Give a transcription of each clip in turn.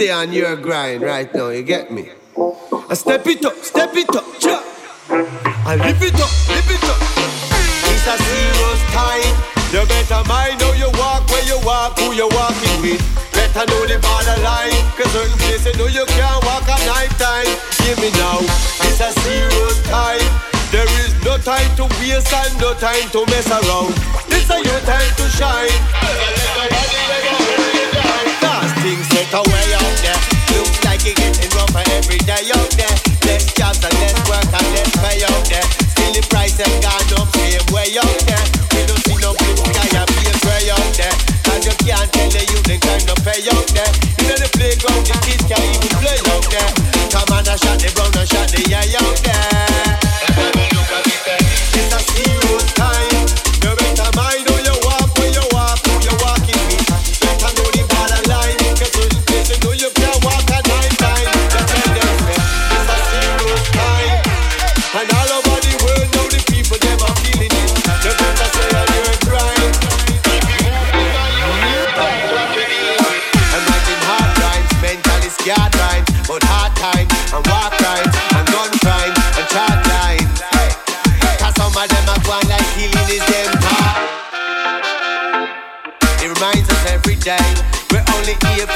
Stay on your grind right now, you get me? I step it up, step it up, cha. I lift it up, lift it up. It's a serious time. You better mind how you walk, where you walk, who you walking with. Better know the borderline, cause certain places know you can't walk at night time. Hear me now, it's a serious time. There is no time to waste and no time to mess around. Is your time to shine. Things get away out there. Looks like it's getting rougher every day out there. Less jobs and less work and less pay out there. Still the price has gone up same way out there. We don't see no blue sky and be gray out there. Cause you can't tell the youth the kind of pay out there. You know the playground, the kids can't even we're only here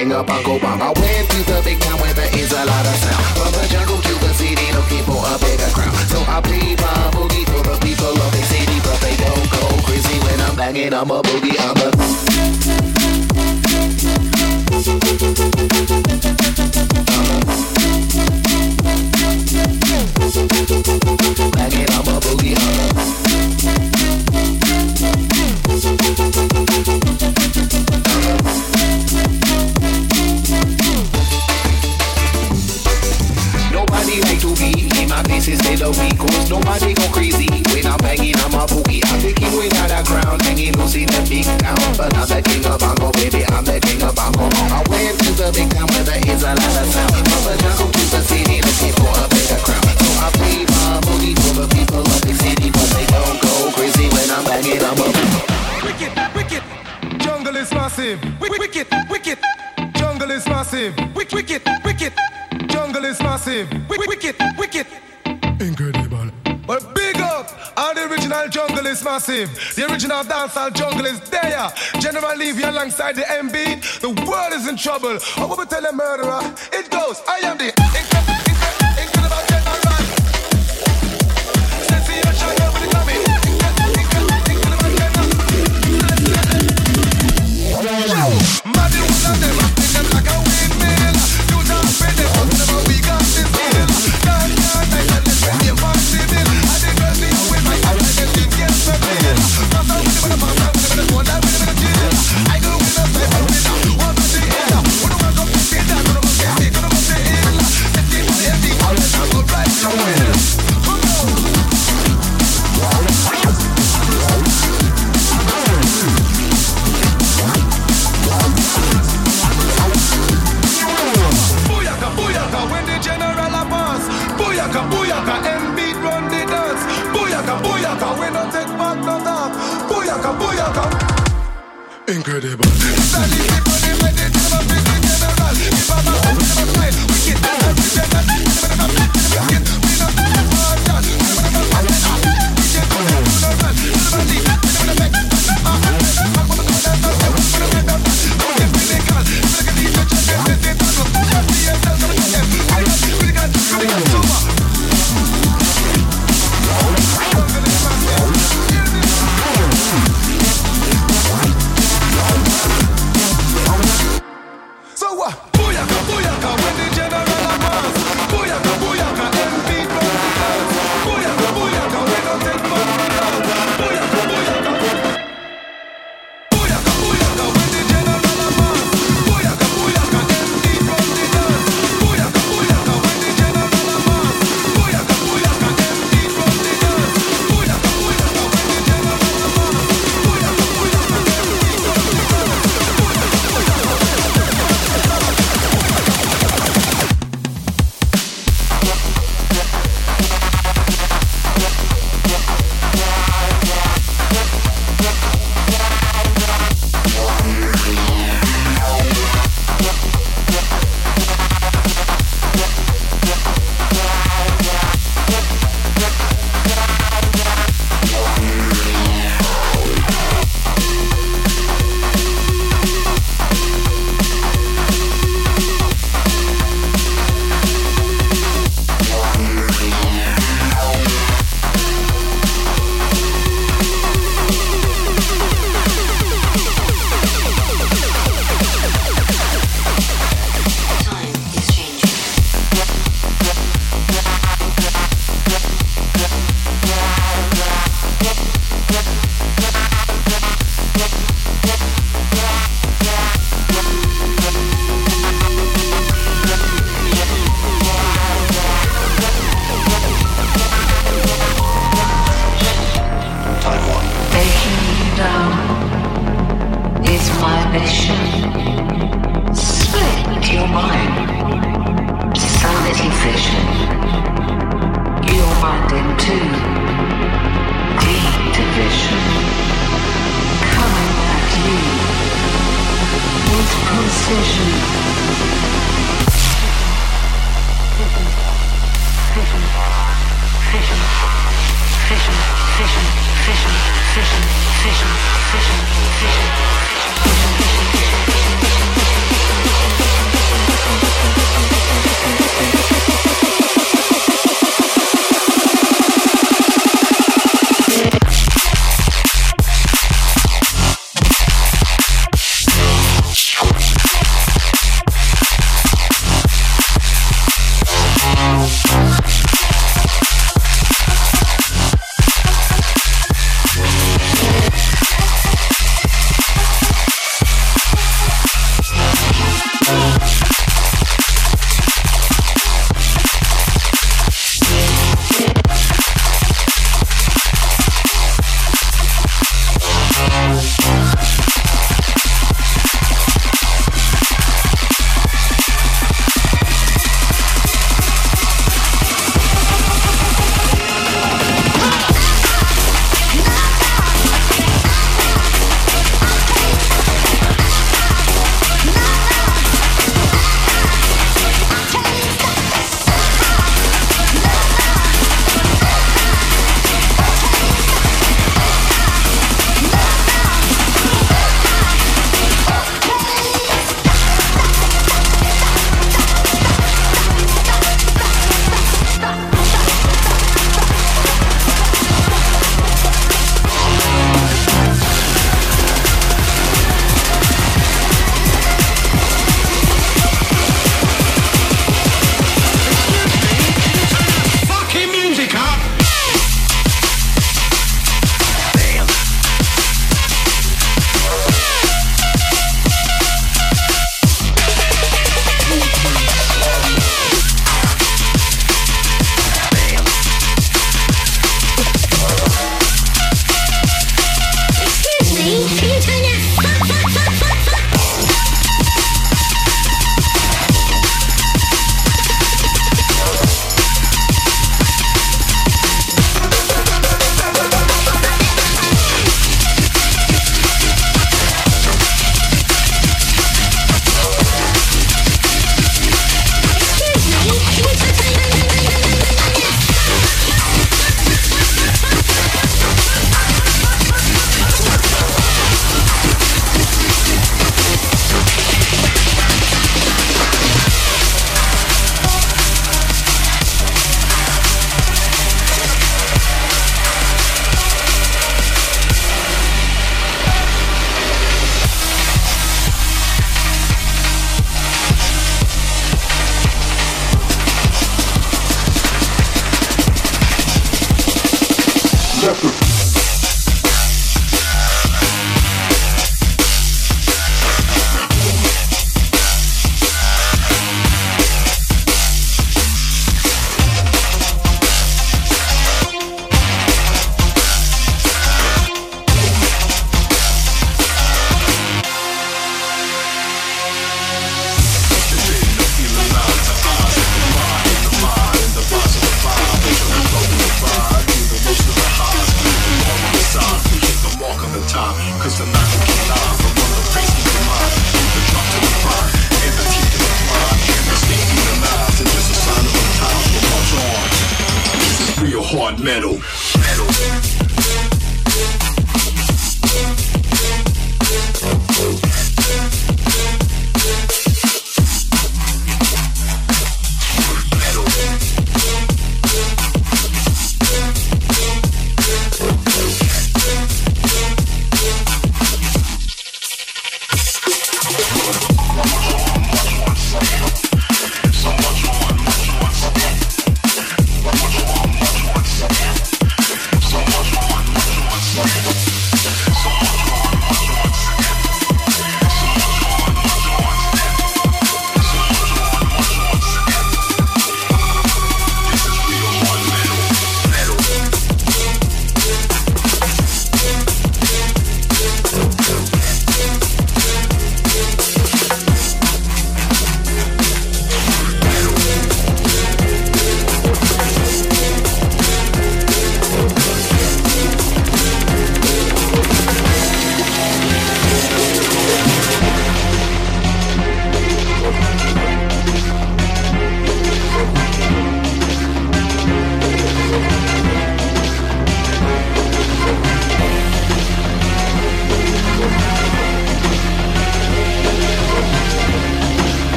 bongo bongo. I went massive. The original dancehall jungle is there. General Levy alongside the M-Beat. The world is in trouble. Oh, I will tell a murderer. It goes, I am the decision.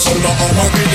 solo como que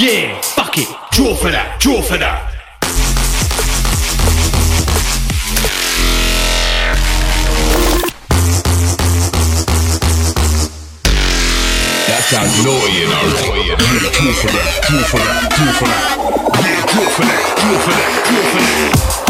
yeah, fuck it, draw for that, draw for that. That's how you know you know. Draw for that, draw for that, draw for that. Yeah, draw for that, draw for that, draw for that.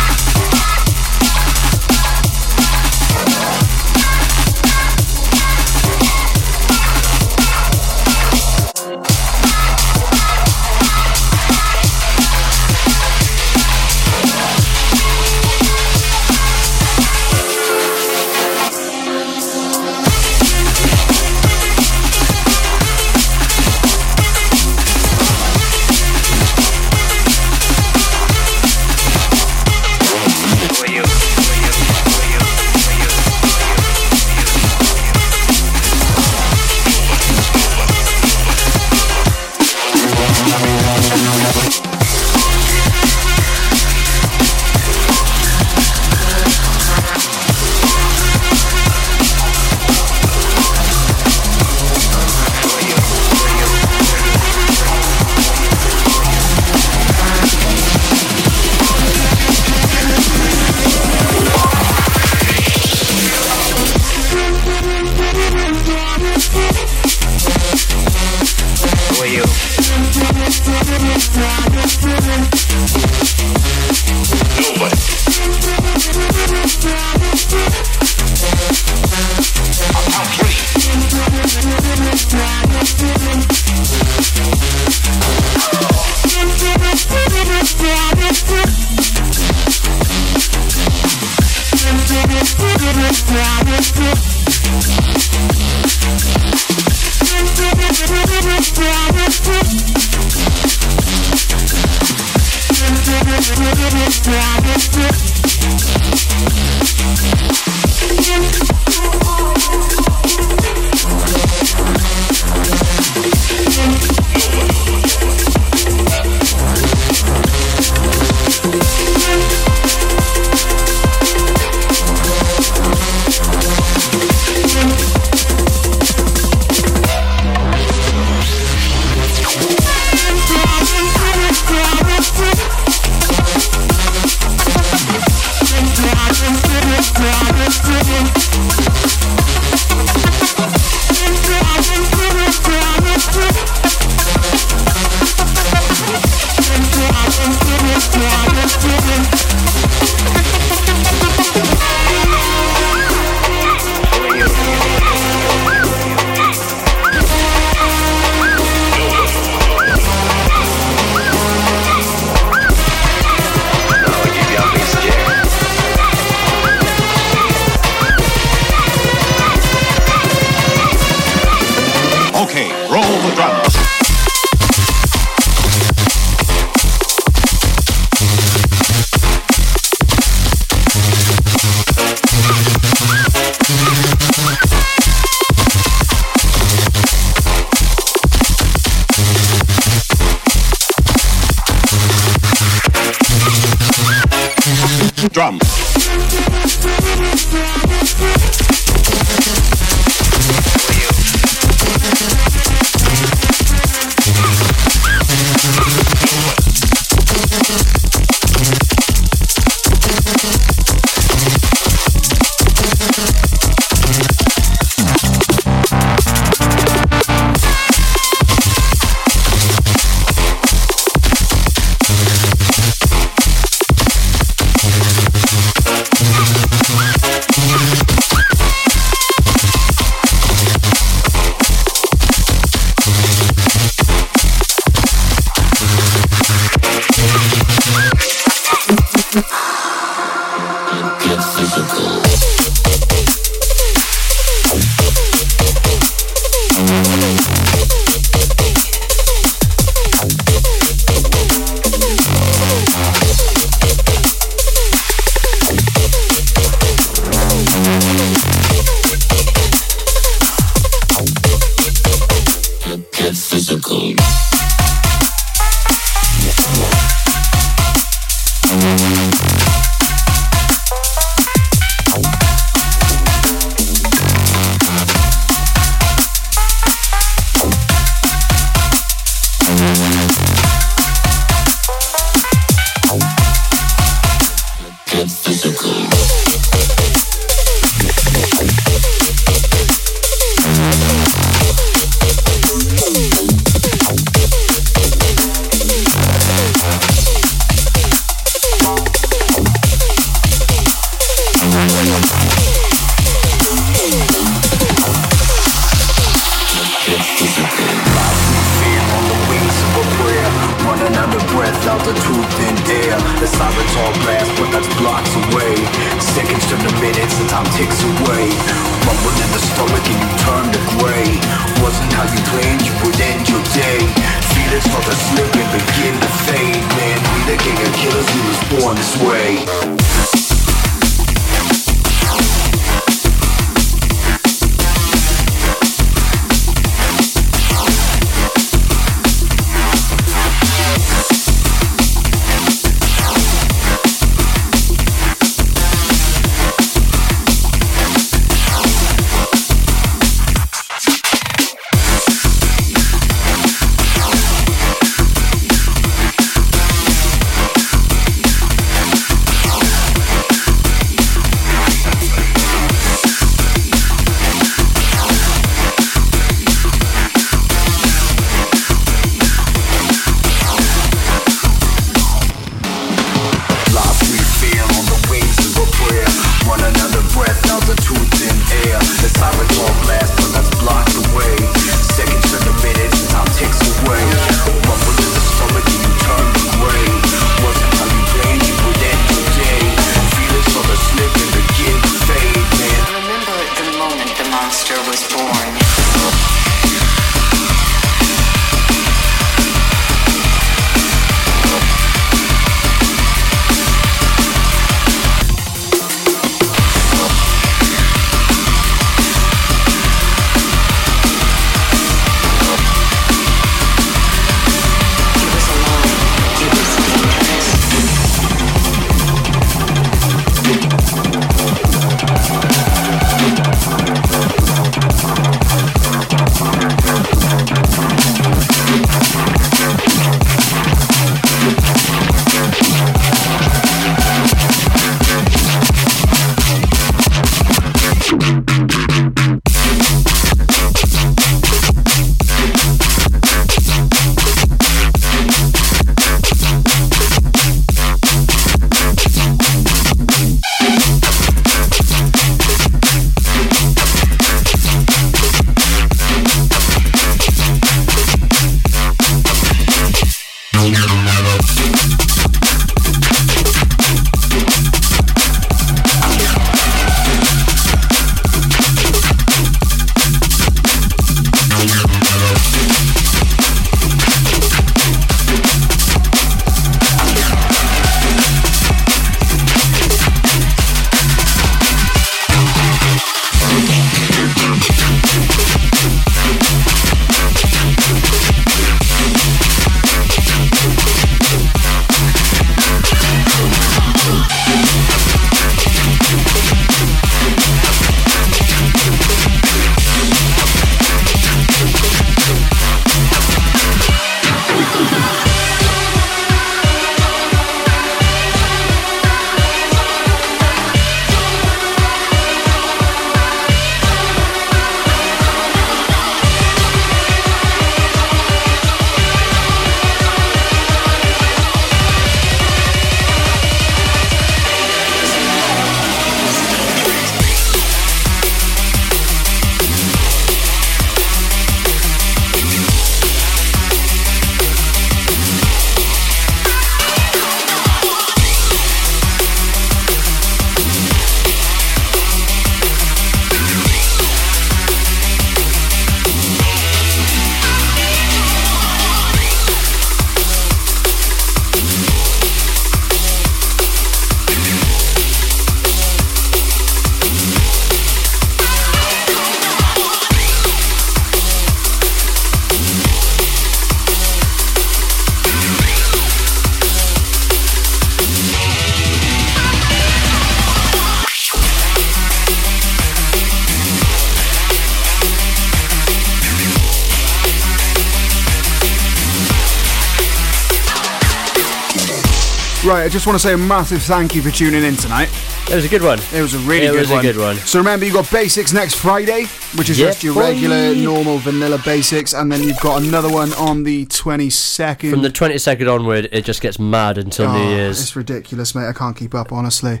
Just want to say a massive thank you for tuning in tonight. It was a good one. It was a really It good was a one. good one. So remember, you got Bassix next Friday, which is Yeah, just your boy. regular, normal, vanilla Bassix, and then you've got another one on the twenty second. From the 22nd onward, it just gets mad until New ah, Year's. It's ridiculous, mate. I can't keep up, honestly.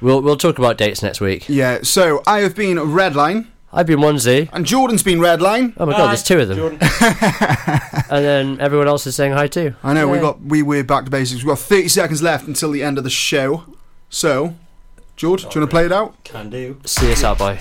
We'll we'll talk about dates next week. Yeah. So I have been Redline, I've been One_Z. and Jordan's been Redline. Oh my god, there's two of them. and then everyone else is saying hi too. I know we Yeah. got we we're back to Bassix. We've got thirty seconds left until the end of the show. So, George, do you want to play it out? Can do. See us out, bye.